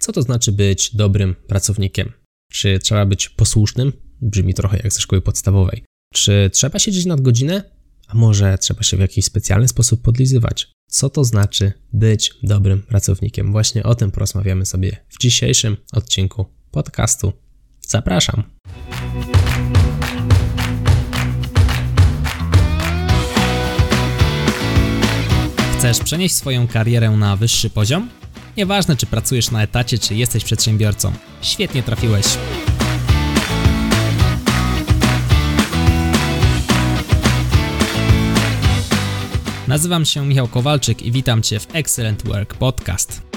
Co to znaczy być dobrym pracownikiem? Czy trzeba być posłusznym? Brzmi trochę jak ze szkoły podstawowej. Czy trzeba siedzieć nad godzinę? A może trzeba się w jakiś specjalny sposób podlizywać? Co to znaczy być dobrym pracownikiem? Właśnie o tym porozmawiamy sobie w dzisiejszym odcinku podcastu. Zapraszam. Chcesz przenieść swoją karierę na wyższy poziom? Nieważne, czy pracujesz na etacie, czy jesteś przedsiębiorcą. Świetnie trafiłeś. Nazywam się Michał Kowalczyk i witam Cię w Excellent Work Podcast.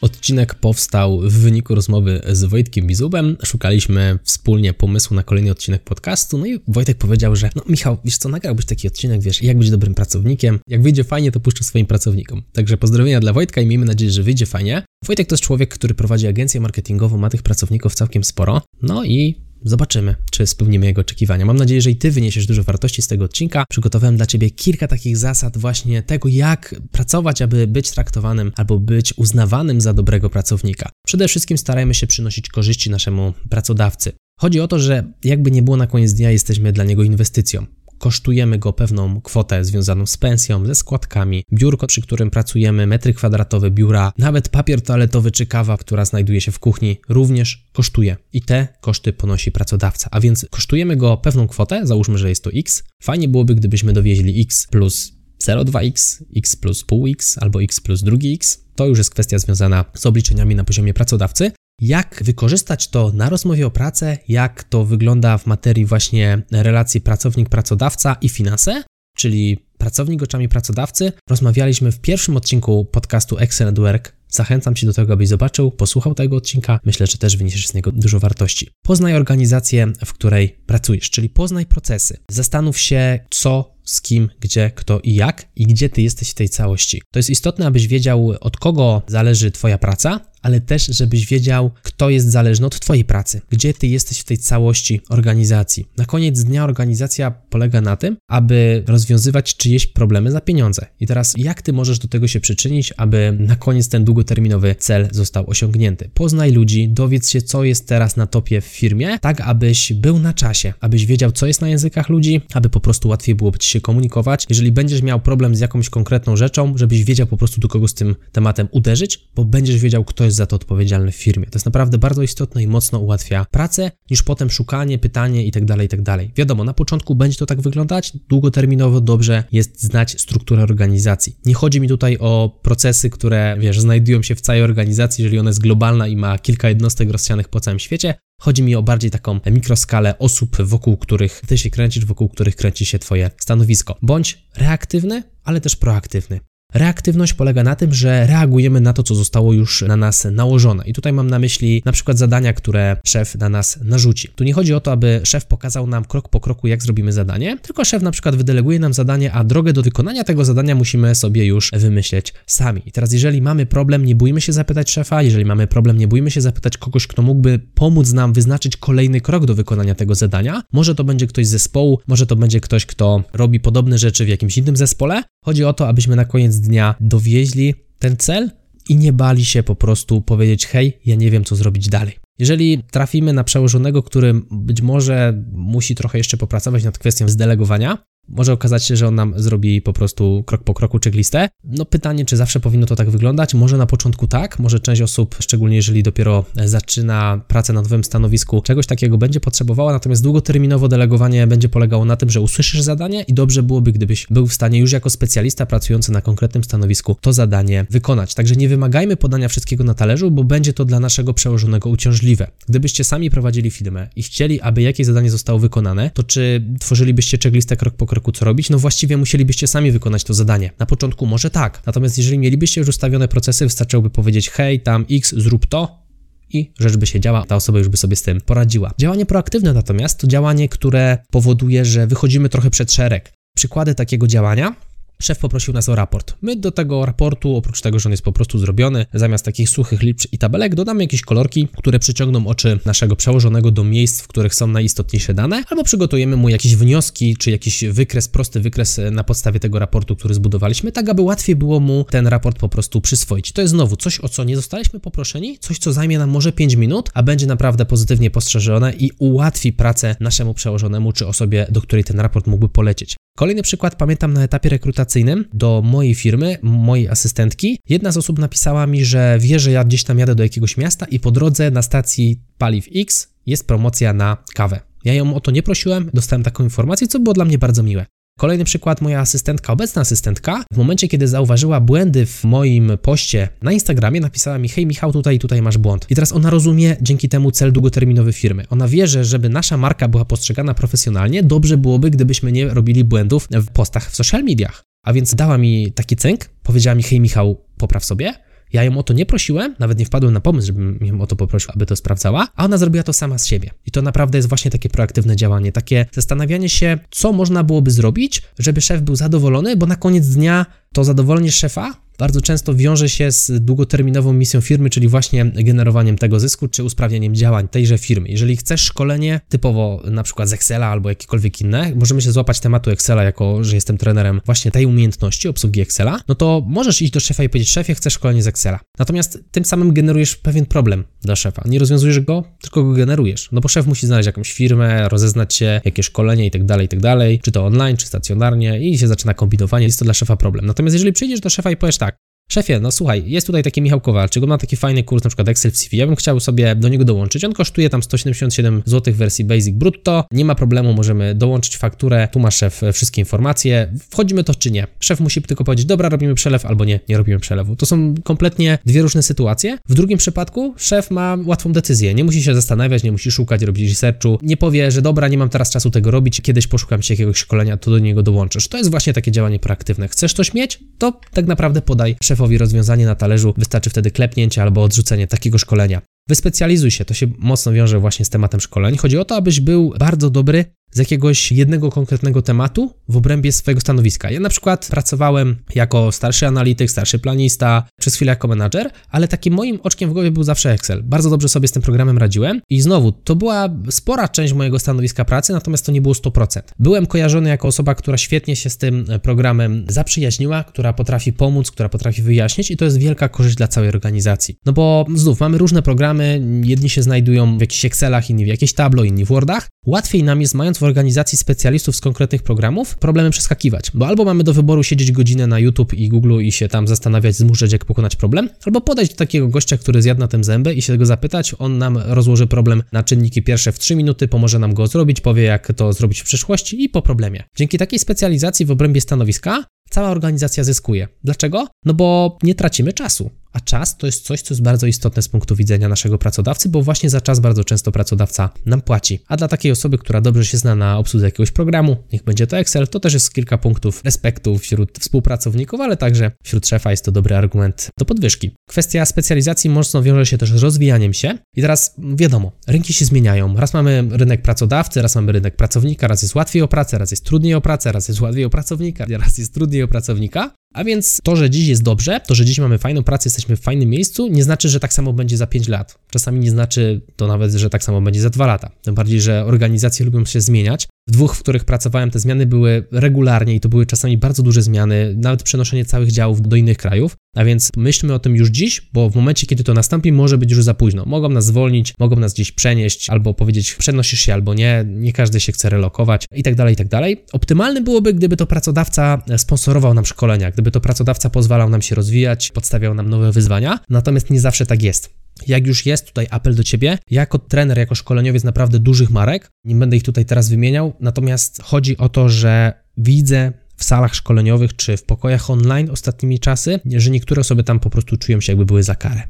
Odcinek powstał w wyniku rozmowy z Wojtkiem Bizubem. Szukaliśmy wspólnie pomysłu na kolejny odcinek podcastu. No i Wojtek powiedział, że no Michał, wiesz co, nagrałbyś taki odcinek, wiesz, jak być dobrym pracownikiem. Jak wyjdzie fajnie, to puszczę swoim pracownikom. Także pozdrowienia dla Wojtka i miejmy nadzieję, że wyjdzie fajnie. Wojtek to jest człowiek, który prowadzi agencję marketingową, ma tych pracowników całkiem sporo. No i Zobaczymy, czy spełnimy jego oczekiwania. Mam nadzieję, że i Ty wyniesiesz dużo wartości z tego odcinka. Przygotowałem dla Ciebie kilka takich zasad właśnie tego, jak pracować, aby być traktowanym albo być uznawanym za dobrego pracownika. Przede wszystkim starajmy się przynosić korzyści naszemu pracodawcy. Chodzi o to, że jakby nie było na koniec dnia, jesteśmy dla niego inwestycją kosztujemy go pewną kwotę związaną z pensją, ze składkami, biurko, przy którym pracujemy, metry kwadratowe biura, nawet papier toaletowy czy kawa, która znajduje się w kuchni, również kosztuje. I te koszty ponosi pracodawca. A więc kosztujemy go pewną kwotę, załóżmy, że jest to x. Fajnie byłoby, gdybyśmy dowieźli x plus 0,2x, x plus pół x albo x plus drugi x. To już jest kwestia związana z obliczeniami na poziomie pracodawcy, jak wykorzystać to na rozmowie o pracę, jak to wygląda w materii właśnie relacji pracownik-pracodawca i finanse, czyli pracownik oczami pracodawcy. Rozmawialiśmy w pierwszym odcinku podcastu Excellent Work. Zachęcam Cię do tego, abyś zobaczył, posłuchał tego odcinka. Myślę, że też wyniesiesz z niego dużo wartości. Poznaj organizację, w której pracujesz, czyli poznaj procesy. Zastanów się, co z kim, gdzie, kto i jak i gdzie ty jesteś w tej całości. To jest istotne, abyś wiedział, od kogo zależy Twoja praca, ale też, żebyś wiedział, kto jest zależny od Twojej pracy, gdzie Ty jesteś w tej całości organizacji. Na koniec dnia organizacja polega na tym, aby rozwiązywać czyjeś problemy za pieniądze. I teraz, jak Ty możesz do tego się przyczynić, aby na koniec ten długoterminowy cel został osiągnięty? Poznaj ludzi, dowiedz się, co jest teraz na topie w firmie, tak abyś był na czasie, abyś wiedział, co jest na językach ludzi, aby po prostu łatwiej byłoby Ci się komunikować. Jeżeli będziesz miał problem z jakąś konkretną rzeczą, żebyś wiedział po prostu, do kogo z tym tematem uderzyć, bo będziesz wiedział, kto jest za to odpowiedzialny w firmie. To jest naprawdę bardzo istotne i mocno ułatwia pracę, niż potem szukanie, pytanie itd., tak itd. Tak Wiadomo, na początku będzie to tak wyglądać, długoterminowo dobrze jest znać strukturę organizacji. Nie chodzi mi tutaj o procesy, które, wiesz, znajdują się w całej organizacji, jeżeli ona jest globalna i ma kilka jednostek rozsianych po całym świecie, Chodzi mi o bardziej taką mikroskalę osób, wokół których ty się kręcisz, wokół których kręci się twoje stanowisko. Bądź reaktywny, ale też proaktywny. Reaktywność polega na tym, że reagujemy na to, co zostało już na nas nałożone. I tutaj mam na myśli na przykład zadania, które szef na nas narzuci. Tu nie chodzi o to, aby szef pokazał nam krok po kroku, jak zrobimy zadanie, tylko szef na przykład wydeleguje nam zadanie, a drogę do wykonania tego zadania musimy sobie już wymyśleć sami. I teraz, jeżeli mamy problem, nie bójmy się zapytać szefa, jeżeli mamy problem, nie bójmy się zapytać kogoś, kto mógłby pomóc nam wyznaczyć kolejny krok do wykonania tego zadania. Może to będzie ktoś z zespołu, może to będzie ktoś, kto robi podobne rzeczy w jakimś innym zespole. Chodzi o to, abyśmy na koniec dnia dowieźli ten cel i nie bali się po prostu powiedzieć: Hej, ja nie wiem, co zrobić dalej. Jeżeli trafimy na przełożonego, który być może musi trochę jeszcze popracować nad kwestią zdelegowania, może okazać się, że on nam zrobi po prostu krok po kroku checklistę. No pytanie, czy zawsze powinno to tak wyglądać? Może na początku tak, może część osób, szczególnie jeżeli dopiero zaczyna pracę na nowym stanowisku, czegoś takiego będzie potrzebowała, natomiast długoterminowo delegowanie będzie polegało na tym, że usłyszysz zadanie i dobrze byłoby, gdybyś był w stanie już jako specjalista pracujący na konkretnym stanowisku to zadanie wykonać. Także nie wymagajmy podania wszystkiego na talerzu, bo będzie to dla naszego przełożonego uciążliwe. Gdybyście sami prowadzili firmę i chcieli, aby jakieś zadanie zostało wykonane, to czy tworzylibyście checklistę krok po kroku co robić, no właściwie musielibyście sami wykonać to zadanie. Na początku może tak, natomiast jeżeli mielibyście już ustawione procesy, wystarczyłoby powiedzieć hej, tam X, zrób to, i rzecz by się działa, ta osoba już by sobie z tym poradziła. Działanie proaktywne natomiast to działanie, które powoduje, że wychodzimy trochę przed szereg. Przykłady takiego działania szef poprosił nas o raport. My do tego raportu, oprócz tego, że on jest po prostu zrobiony, zamiast takich suchych liczb i tabelek, dodamy jakieś kolorki, które przyciągną oczy naszego przełożonego do miejsc, w których są najistotniejsze dane, albo przygotujemy mu jakieś wnioski, czy jakiś wykres, prosty wykres na podstawie tego raportu, który zbudowaliśmy, tak aby łatwiej było mu ten raport po prostu przyswoić. To jest znowu coś, o co nie zostaliśmy poproszeni, coś, co zajmie nam może 5 minut, a będzie naprawdę pozytywnie postrzeżone i ułatwi pracę naszemu przełożonemu, czy osobie, do której ten raport mógłby polecieć. Kolejny przykład pamiętam na etapie rekrutacyjnym do mojej firmy, mojej asystentki. Jedna z osób napisała mi, że wie, że ja gdzieś tam jadę do jakiegoś miasta i po drodze na stacji paliw X jest promocja na kawę. Ja ją o to nie prosiłem, dostałem taką informację, co było dla mnie bardzo miłe. Kolejny przykład, moja asystentka, obecna asystentka, w momencie, kiedy zauważyła błędy w moim poście na Instagramie, napisała mi: Hej, Michał, tutaj, tutaj masz błąd. I teraz ona rozumie dzięki temu cel długoterminowy firmy. Ona wie, że żeby nasza marka była postrzegana profesjonalnie, dobrze byłoby, gdybyśmy nie robili błędów w postach w social mediach. A więc dała mi taki cynk, powiedziała mi: Hej, Michał, popraw sobie. Ja ją o to nie prosiłem, nawet nie wpadłem na pomysł, żebym ją o to poprosił, aby to sprawdzała, a ona zrobiła to sama z siebie. I to naprawdę jest właśnie takie proaktywne działanie, takie zastanawianie się, co można byłoby zrobić, żeby szef był zadowolony, bo na koniec dnia to zadowolenie szefa bardzo często wiąże się z długoterminową misją firmy, czyli właśnie generowaniem tego zysku czy usprawnieniem działań tejże firmy. Jeżeli chcesz szkolenie typowo na przykład z Excela albo jakiekolwiek inne, możemy się złapać tematu Excela jako, że jestem trenerem właśnie tej umiejętności obsługi Excela, no to możesz iść do szefa i powiedzieć, szefie, chcę szkolenie z Excela. Natomiast tym samym generujesz pewien problem dla szefa. Nie rozwiązujesz go, tylko go generujesz. No bo szef musi znaleźć jakąś firmę, rozeznać się, jakie szkolenie i tak dalej, tak dalej, czy to online, czy stacjonarnie i się zaczyna kombinowanie. Jest to dla szefa problem. Natomiast jeżeli przyjdziesz do szefa i powiesz tak, Szefie, no słuchaj, jest tutaj taki Michał Kowalczyk, on ma taki fajny kurs, na przykład Excel w CV, ja bym chciał sobie do niego dołączyć, on kosztuje tam 177 zł w wersji Basic Brutto, nie ma problemu, możemy dołączyć fakturę, tu ma szef wszystkie informacje, wchodzimy to czy nie. Szef musi tylko powiedzieć, dobra, robimy przelew albo nie, nie robimy przelewu. To są kompletnie dwie różne sytuacje. W drugim przypadku szef ma łatwą decyzję, nie musi się zastanawiać, nie musi szukać, robić researchu, nie powie, że dobra, nie mam teraz czasu tego robić, kiedyś poszukam ci jakiegoś szkolenia, to do niego dołączysz. To jest właśnie takie działanie proaktywne. Chcesz coś mieć? To tak naprawdę podaj szef szefowi rozwiązanie na talerzu, wystarczy wtedy klepnięcie albo odrzucenie takiego szkolenia. Wyspecjalizuj się, to się mocno wiąże właśnie z tematem szkoleń. Chodzi o to, abyś był bardzo dobry z jakiegoś jednego konkretnego tematu w obrębie swojego stanowiska. Ja na przykład pracowałem jako starszy analityk, starszy planista, przez chwilę jako menadżer, ale takim moim oczkiem w głowie był zawsze Excel. Bardzo dobrze sobie z tym programem radziłem i znowu, to była spora część mojego stanowiska pracy, natomiast to nie było 100%. Byłem kojarzony jako osoba, która świetnie się z tym programem zaprzyjaźniła, która potrafi pomóc, która potrafi wyjaśnić i to jest wielka korzyść dla całej organizacji. No bo znów, mamy różne programy, jedni się znajdują w jakichś Excelach, inni w jakiejś Tableau, inni w Wordach. Łatwiej nam jest, mając w organizacji specjalistów z konkretnych programów, problemy przeskakiwać, bo albo mamy do wyboru siedzieć godzinę na YouTube i Google i się tam zastanawiać, zmuszać, jak pokonać problem, albo podejść do takiego gościa, który zjadł na tym zęby i się go zapytać, on nam rozłoży problem na czynniki pierwsze w 3 minuty, pomoże nam go zrobić, powie, jak to zrobić w przyszłości i po problemie. Dzięki takiej specjalizacji w obrębie stanowiska cała organizacja zyskuje. Dlaczego? No bo nie tracimy czasu. A czas to jest coś, co jest bardzo istotne z punktu widzenia naszego pracodawcy, bo właśnie za czas bardzo często pracodawca nam płaci. A dla takiej osoby, która dobrze się zna na obsłudze jakiegoś programu, niech będzie to Excel, to też jest kilka punktów respektu wśród współpracowników, ale także wśród szefa jest to dobry argument do podwyżki. Kwestia specjalizacji mocno wiąże się też z rozwijaniem się. I teraz wiadomo, rynki się zmieniają. Raz mamy rynek pracodawcy, raz mamy rynek pracownika, raz jest łatwiej o pracę, raz jest trudniej o pracę, raz jest łatwiej o pracownika, raz jest trudniej o pracownika. A więc to, że dziś jest dobrze, to, że dziś mamy fajną pracę, jesteśmy w fajnym miejscu, nie znaczy, że tak samo będzie za 5 lat. Czasami nie znaczy to nawet, że tak samo będzie za 2 lata. Tym bardziej, że organizacje lubią się zmieniać. W dwóch, w których pracowałem, te zmiany były regularnie i to były czasami bardzo duże zmiany, nawet przenoszenie całych działów do innych krajów. A więc myślmy o tym już dziś, bo w momencie, kiedy to nastąpi, może być już za późno. Mogą nas zwolnić, mogą nas gdzieś przenieść, albo powiedzieć, przenosisz się albo nie, nie każdy się chce relokować i tak dalej, i tak dalej. Optymalny byłoby, gdyby to pracodawca sponsorował nam szkolenia, gdyby to pracodawca pozwalał nam się rozwijać, podstawiał nam nowe wyzwania, natomiast nie zawsze tak jest. Jak już jest tutaj apel do ciebie, jako trener, jako szkoleniowiec naprawdę dużych marek, nie będę ich tutaj teraz wymieniał, natomiast chodzi o to, że widzę w salach szkoleniowych czy w pokojach online ostatnimi czasy, że niektóre osoby tam po prostu czują się jakby były za karę.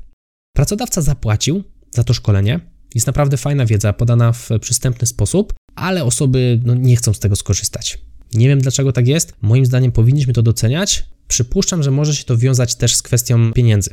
Pracodawca zapłacił za to szkolenie, jest naprawdę fajna wiedza podana w przystępny sposób, ale osoby no, nie chcą z tego skorzystać. Nie wiem dlaczego tak jest. Moim zdaniem powinniśmy to doceniać. Przypuszczam, że może się to wiązać też z kwestią pieniędzy.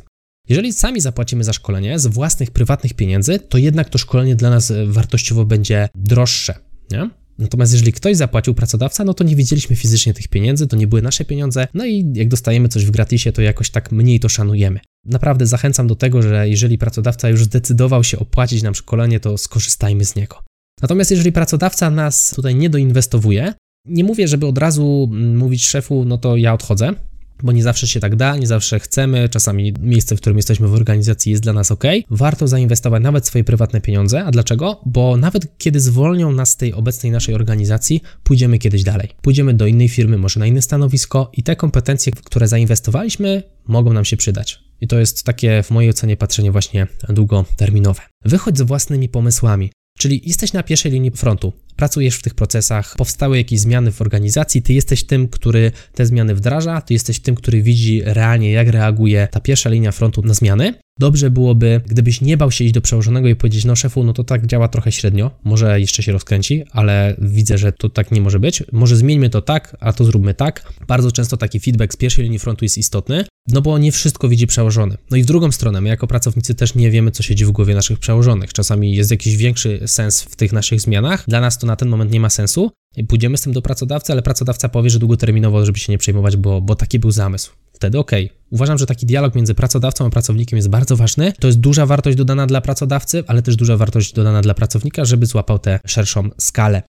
Jeżeli sami zapłacimy za szkolenie z własnych prywatnych pieniędzy, to jednak to szkolenie dla nas wartościowo będzie droższe. Nie? Natomiast jeżeli ktoś zapłacił pracodawca, no to nie widzieliśmy fizycznie tych pieniędzy, to nie były nasze pieniądze, no i jak dostajemy coś w gratisie, to jakoś tak mniej to szanujemy. Naprawdę zachęcam do tego, że jeżeli pracodawca już zdecydował się opłacić nam szkolenie, to skorzystajmy z niego. Natomiast jeżeli pracodawca nas tutaj nie doinwestowuje, nie mówię, żeby od razu mm, mówić szefu, no to ja odchodzę, bo nie zawsze się tak da, nie zawsze chcemy, czasami miejsce, w którym jesteśmy w organizacji jest dla nas ok. Warto zainwestować nawet swoje prywatne pieniądze. A dlaczego? Bo nawet kiedy zwolnią nas z tej obecnej naszej organizacji, pójdziemy kiedyś dalej. Pójdziemy do innej firmy, może na inne stanowisko i te kompetencje, które zainwestowaliśmy, mogą nam się przydać. I to jest takie w mojej ocenie patrzenie właśnie długoterminowe. Wychodź z własnymi pomysłami. Czyli jesteś na pierwszej linii frontu, pracujesz w tych procesach, powstały jakieś zmiany w organizacji, ty jesteś tym, który te zmiany wdraża, ty jesteś tym, który widzi realnie, jak reaguje ta pierwsza linia frontu na zmiany. Dobrze byłoby, gdybyś nie bał się iść do przełożonego i powiedzieć, no szefu, no to tak działa trochę średnio, może jeszcze się rozkręci, ale widzę, że to tak nie może być. Może zmieńmy to tak, a to zróbmy tak. Bardzo często taki feedback z pierwszej linii frontu jest istotny, no bo nie wszystko widzi przełożony. No i w drugą stronę, my jako pracownicy też nie wiemy, co siedzi w głowie naszych przełożonych. Czasami jest jakiś większy sens w tych naszych zmianach. Dla nas to na ten moment nie ma sensu. Pójdziemy z tym do pracodawcy, ale pracodawca powie, że długoterminowo, żeby się nie przejmować, bo, bo taki był zamysł. Wtedy ok. Uważam, że taki dialog między pracodawcą a pracownikiem jest bardzo ważny. To jest duża wartość dodana dla pracodawcy, ale też duża wartość dodana dla pracownika, żeby złapał tę szerszą skalę.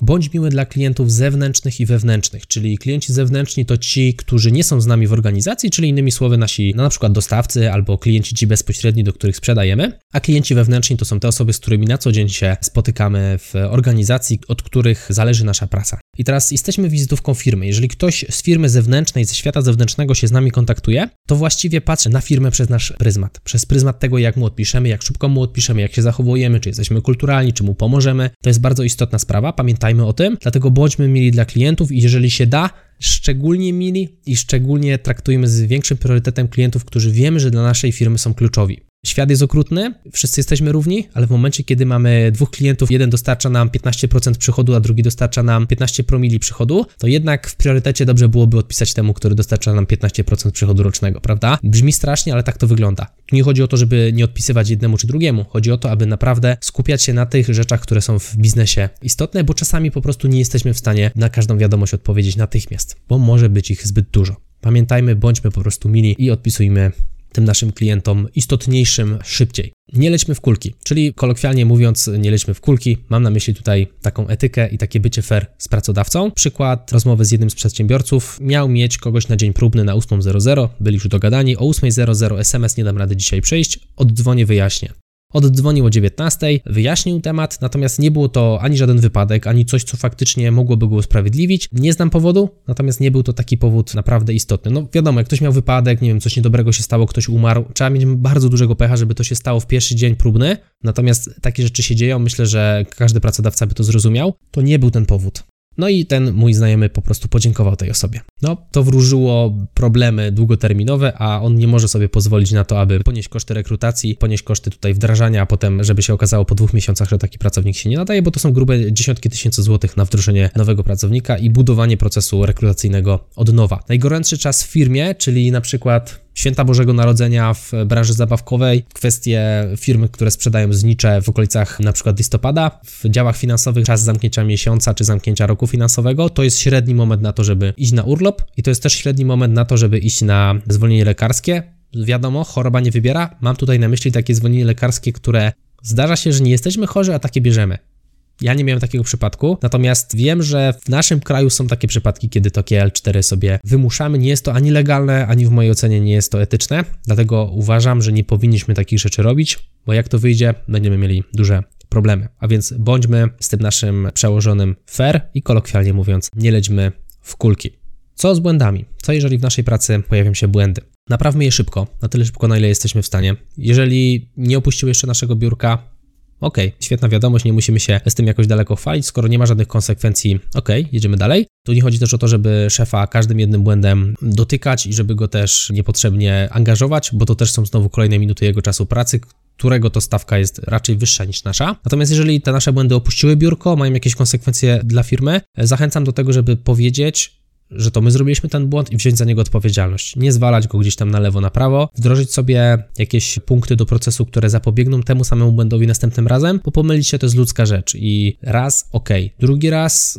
Bądź miły dla klientów zewnętrznych i wewnętrznych, czyli klienci zewnętrzni to ci, którzy nie są z nami w organizacji, czyli innymi słowy nasi no na przykład dostawcy albo klienci ci bezpośredni, do których sprzedajemy, a klienci wewnętrzni to są te osoby, z którymi na co dzień się spotykamy w organizacji, od których zależy nasza praca. I teraz jesteśmy wizytówką firmy. Jeżeli ktoś z firmy zewnętrznej, ze świata zewnętrznego się z nami kontaktuje, to właściwie patrzy na firmę przez nasz pryzmat. Przez pryzmat tego, jak mu odpiszemy, jak szybko mu odpiszemy, jak się zachowujemy, czy jesteśmy kulturalni, czy mu pomożemy. To jest bardzo istotna sprawa. Pamiętajmy o tym, dlatego bądźmy mili dla klientów i jeżeli się da, szczególnie mili i szczególnie traktujmy z większym priorytetem klientów, którzy wiemy, że dla naszej firmy są kluczowi. Świat jest okrutny, wszyscy jesteśmy równi, ale w momencie, kiedy mamy dwóch klientów, jeden dostarcza nam 15% przychodu, a drugi dostarcza nam 15 promili przychodu, to jednak w priorytecie dobrze byłoby odpisać temu, który dostarcza nam 15% przychodu rocznego, prawda? Brzmi strasznie, ale tak to wygląda. Nie chodzi o to, żeby nie odpisywać jednemu czy drugiemu, chodzi o to, aby naprawdę skupiać się na tych rzeczach, które są w biznesie istotne, bo czasami po prostu nie jesteśmy w stanie na każdą wiadomość odpowiedzieć natychmiast, bo może być ich zbyt dużo. Pamiętajmy, bądźmy po prostu mili i odpisujmy tym naszym klientom istotniejszym szybciej. Nie lećmy w kulki, czyli kolokwialnie mówiąc, nie lećmy w kulki. Mam na myśli tutaj taką etykę i takie bycie fair z pracodawcą. Przykład rozmowy z jednym z przedsiębiorców. Miał mieć kogoś na dzień próbny na 8.00, byli już dogadani. O 8.00 SMS nie dam rady dzisiaj przejść, oddzwonię, wyjaśnię. Oddzwonił o 19, wyjaśnił temat, natomiast nie było to ani żaden wypadek, ani coś, co faktycznie mogłoby go usprawiedliwić. Nie znam powodu, natomiast nie był to taki powód naprawdę istotny. No wiadomo, jak ktoś miał wypadek, nie wiem, coś niedobrego się stało, ktoś umarł, trzeba mieć bardzo dużego pecha, żeby to się stało w pierwszy dzień próbny. Natomiast takie rzeczy się dzieją, myślę, że każdy pracodawca by to zrozumiał. To nie był ten powód. No i ten mój znajomy po prostu podziękował tej osobie. No, to wróżyło problemy długoterminowe, a on nie może sobie pozwolić na to, aby ponieść koszty rekrutacji, ponieść koszty tutaj wdrażania, a potem, żeby się okazało po dwóch miesiącach, że taki pracownik się nie nadaje, bo to są grube dziesiątki tysięcy złotych na wdrożenie nowego pracownika i budowanie procesu rekrutacyjnego od nowa. Najgorętszy czas w firmie, czyli na przykład Święta Bożego Narodzenia w branży zabawkowej, kwestie firmy, które sprzedają znicze w okolicach na przykład listopada, w działach finansowych czas zamknięcia miesiąca czy zamknięcia roku finansowego, to jest średni moment na to, żeby iść na urlop i to jest też średni moment na to, żeby iść na zwolnienie lekarskie. Wiadomo, choroba nie wybiera. Mam tutaj na myśli takie zwolnienie lekarskie, które zdarza się, że nie jesteśmy chorzy, a takie bierzemy. Ja nie miałem takiego przypadku, natomiast wiem, że w naszym kraju są takie przypadki, kiedy to KL4 sobie wymuszamy. Nie jest to ani legalne, ani w mojej ocenie nie jest to etyczne, dlatego uważam, że nie powinniśmy takich rzeczy robić, bo jak to wyjdzie, będziemy mieli duże problemy. A więc bądźmy z tym naszym przełożonym fair i kolokwialnie mówiąc, nie lećmy w kulki. Co z błędami? Co jeżeli w naszej pracy pojawią się błędy? Naprawmy je szybko, na tyle szybko, na ile jesteśmy w stanie. Jeżeli nie opuścił jeszcze naszego biurka, OK, świetna wiadomość, nie musimy się z tym jakoś daleko chwalić, skoro nie ma żadnych konsekwencji, OK, jedziemy dalej. Tu nie chodzi też o to, żeby szefa każdym jednym błędem dotykać i żeby go też niepotrzebnie angażować, bo to też są znowu kolejne minuty jego czasu pracy, którego to stawka jest raczej wyższa niż nasza. Natomiast jeżeli te nasze błędy opuściły biurko, mają jakieś konsekwencje dla firmy, zachęcam do tego, żeby powiedzieć, że to my zrobiliśmy ten błąd i wziąć za niego odpowiedzialność. Nie zwalać go gdzieś tam na lewo, na prawo, wdrożyć sobie jakieś punkty do procesu, które zapobiegną temu samemu błędowi następnym razem, bo pomylić się to jest ludzka rzecz i raz ok, drugi raz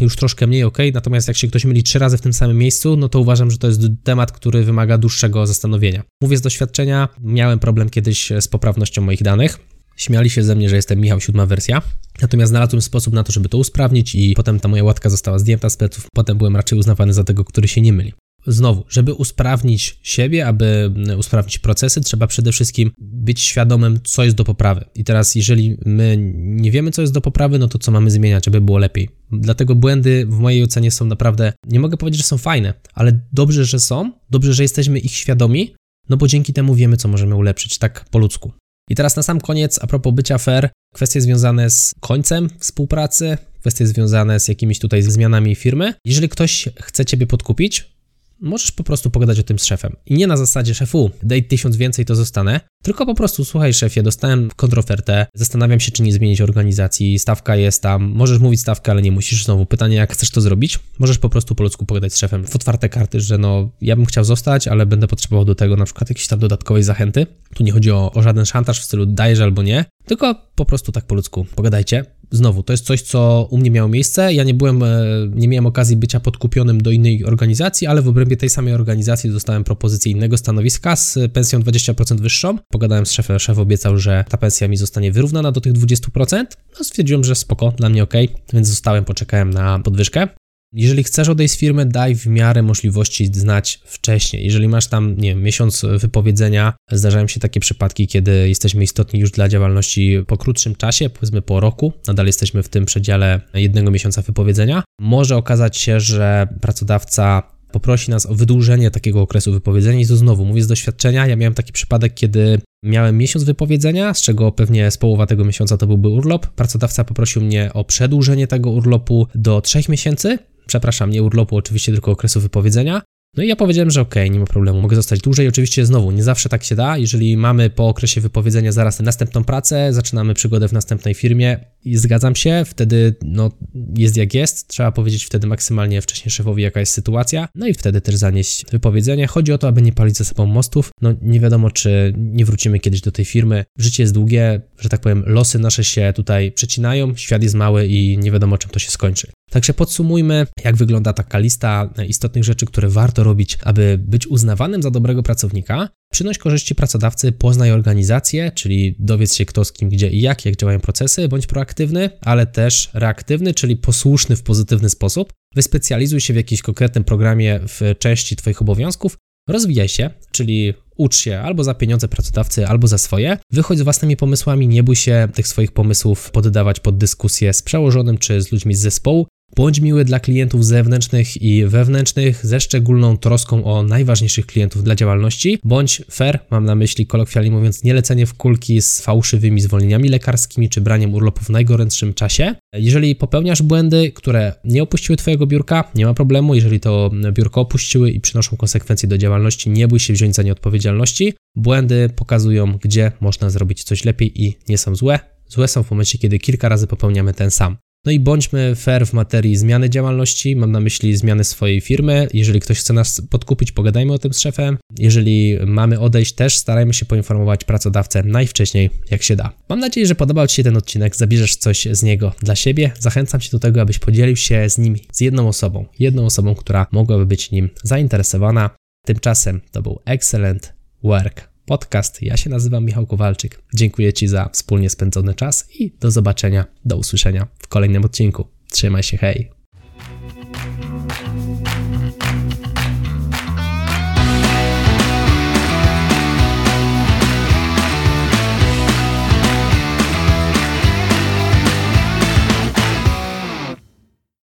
już troszkę mniej ok, natomiast jak się ktoś myli trzy razy w tym samym miejscu, no to uważam, że to jest temat, który wymaga dłuższego zastanowienia. Mówię z doświadczenia, miałem problem kiedyś z poprawnością moich danych. Śmiali się ze mnie, że jestem Michał siódma wersja. Natomiast znalazłem sposób na to, żeby to usprawnić i potem ta moja łatka została zdjęta z pleców. Potem byłem raczej uznawany za tego, który się nie myli. Znowu, żeby usprawnić siebie, aby usprawnić procesy, trzeba przede wszystkim być świadomym, co jest do poprawy. I teraz, jeżeli my nie wiemy, co jest do poprawy, no to co mamy zmieniać, aby było lepiej? Dlatego błędy w mojej ocenie są naprawdę, nie mogę powiedzieć, że są fajne, ale dobrze, że są, dobrze, że jesteśmy ich świadomi, no bo dzięki temu wiemy, co możemy ulepszyć, tak po ludzku. I teraz na sam koniec, a propos bycia fair, kwestie związane z końcem współpracy, kwestie związane z jakimiś tutaj zmianami firmy. Jeżeli ktoś chce Ciebie podkupić, możesz po prostu pogadać o tym z szefem. I nie na zasadzie szefu, daj tysiąc więcej, to zostanę, tylko po prostu słuchaj szefie, dostałem kontrofertę, zastanawiam się, czy nie zmienić organizacji, stawka jest tam, możesz mówić stawkę, ale nie musisz znowu. Pytanie, jak chcesz to zrobić? Możesz po prostu po ludzku pogadać z szefem w otwarte karty, że no, ja bym chciał zostać, ale będę potrzebował do tego na przykład jakiejś tam dodatkowej zachęty. Tu nie chodzi o, o żaden szantaż w stylu dajesz albo nie, tylko po prostu tak po ludzku pogadajcie znowu, to jest coś, co u mnie miało miejsce. Ja nie byłem, e, nie miałem okazji bycia podkupionym do innej organizacji, ale w obrębie tej samej organizacji dostałem propozycję innego stanowiska z pensją 20% wyższą. Pogadałem z szefem, szef obiecał, że ta pensja mi zostanie wyrównana do tych 20%. No stwierdziłem, że spoko, dla mnie ok, więc zostałem, poczekałem na podwyżkę. Jeżeli chcesz odejść z firmy, daj w miarę możliwości znać wcześniej. Jeżeli masz tam, nie wiem, miesiąc wypowiedzenia, zdarzają się takie przypadki, kiedy jesteśmy istotni już dla działalności po krótszym czasie, powiedzmy po roku, nadal jesteśmy w tym przedziale jednego miesiąca wypowiedzenia. Może okazać się, że pracodawca poprosi nas o wydłużenie takiego okresu wypowiedzenia i to znowu mówię z doświadczenia, ja miałem taki przypadek, kiedy miałem miesiąc wypowiedzenia, z czego pewnie z połowa tego miesiąca to byłby urlop. Pracodawca poprosił mnie o przedłużenie tego urlopu do trzech miesięcy, przepraszam, nie urlopu, oczywiście tylko okresu wypowiedzenia. No i ja powiedziałem, że okej, okay, nie ma problemu, mogę zostać dłużej. Oczywiście znowu, nie zawsze tak się da. Jeżeli mamy po okresie wypowiedzenia zaraz następną pracę, zaczynamy przygodę w następnej firmie i zgadzam się, wtedy no jest jak jest. Trzeba powiedzieć wtedy maksymalnie wcześniej szefowi, jaka jest sytuacja, no i wtedy też zanieść wypowiedzenie. Chodzi o to, aby nie palić ze sobą mostów. No nie wiadomo, czy nie wrócimy kiedyś do tej firmy. Życie jest długie, że tak powiem, losy nasze się tutaj przecinają, świat jest mały i nie wiadomo, czym to się skończy. Także podsumujmy, jak wygląda taka lista istotnych rzeczy, które warto robić, aby być uznawanym za dobrego pracownika. Przynoś korzyści pracodawcy, poznaj organizację, czyli dowiedz się kto z kim, gdzie i jak, jak działają procesy, bądź proaktywny, ale też reaktywny, czyli posłuszny w pozytywny sposób. Wyspecjalizuj się w jakimś konkretnym programie w części Twoich obowiązków, rozwijaj się, czyli ucz się albo za pieniądze pracodawcy, albo za swoje. Wychodź z własnymi pomysłami, nie bój się tych swoich pomysłów poddawać pod dyskusję z przełożonym czy z ludźmi z zespołu. Bądź miły dla klientów zewnętrznych i wewnętrznych ze szczególną troską o najważniejszych klientów dla działalności. Bądź fair, mam na myśli kolokwialnie mówiąc, nie lecenie w kulki z fałszywymi zwolnieniami lekarskimi czy braniem urlopu w najgorętszym czasie. Jeżeli popełniasz błędy, które nie opuściły Twojego biurka, nie ma problemu. Jeżeli to biurko opuściły i przynoszą konsekwencje do działalności, nie bój się wziąć za nie odpowiedzialności. Błędy pokazują, gdzie można zrobić coś lepiej i nie są złe. Złe są w momencie, kiedy kilka razy popełniamy ten sam. No i bądźmy fair w materii zmiany działalności, mam na myśli zmiany swojej firmy. Jeżeli ktoś chce nas podkupić, pogadajmy o tym z szefem. Jeżeli mamy odejść, też starajmy się poinformować pracodawcę najwcześniej, jak się da. Mam nadzieję, że podobał Ci się ten odcinek, zabierzesz coś z niego dla siebie. Zachęcam Cię do tego, abyś podzielił się z nim z jedną osobą, jedną osobą, która mogłaby być nim zainteresowana. Tymczasem to był Excellent Work podcast. Ja się nazywam Michał Kowalczyk. Dziękuję Ci za wspólnie spędzony czas i do zobaczenia, do usłyszenia w kolejnym odcinku. Trzymaj się, hej!